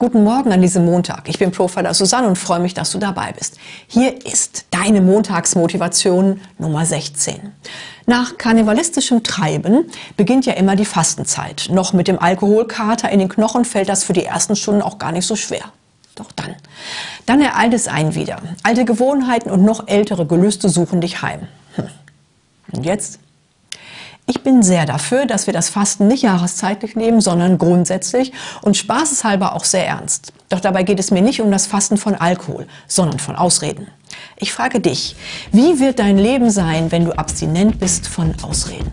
Guten Morgen an diesem Montag. Ich bin Profiler Susanne und freue mich, dass du dabei bist. Hier ist deine Montagsmotivation Nummer 16. Nach karnevalistischem Treiben beginnt ja immer die Fastenzeit. Noch mit dem Alkoholkater in den Knochen fällt das für die ersten Stunden auch gar nicht so schwer. Doch dann. Dann ereilt es einen wieder. Alte Gewohnheiten und noch ältere Gelüste suchen dich heim. Hm. Und jetzt? Ich bin sehr dafür, dass wir das Fasten nicht jahreszeitlich nehmen, sondern grundsätzlich und spaßeshalber auch sehr ernst. Doch dabei geht es mir nicht um das Fasten von Alkohol, sondern von Ausreden. Ich frage dich, wie wird dein Leben sein, wenn du abstinent bist von Ausreden?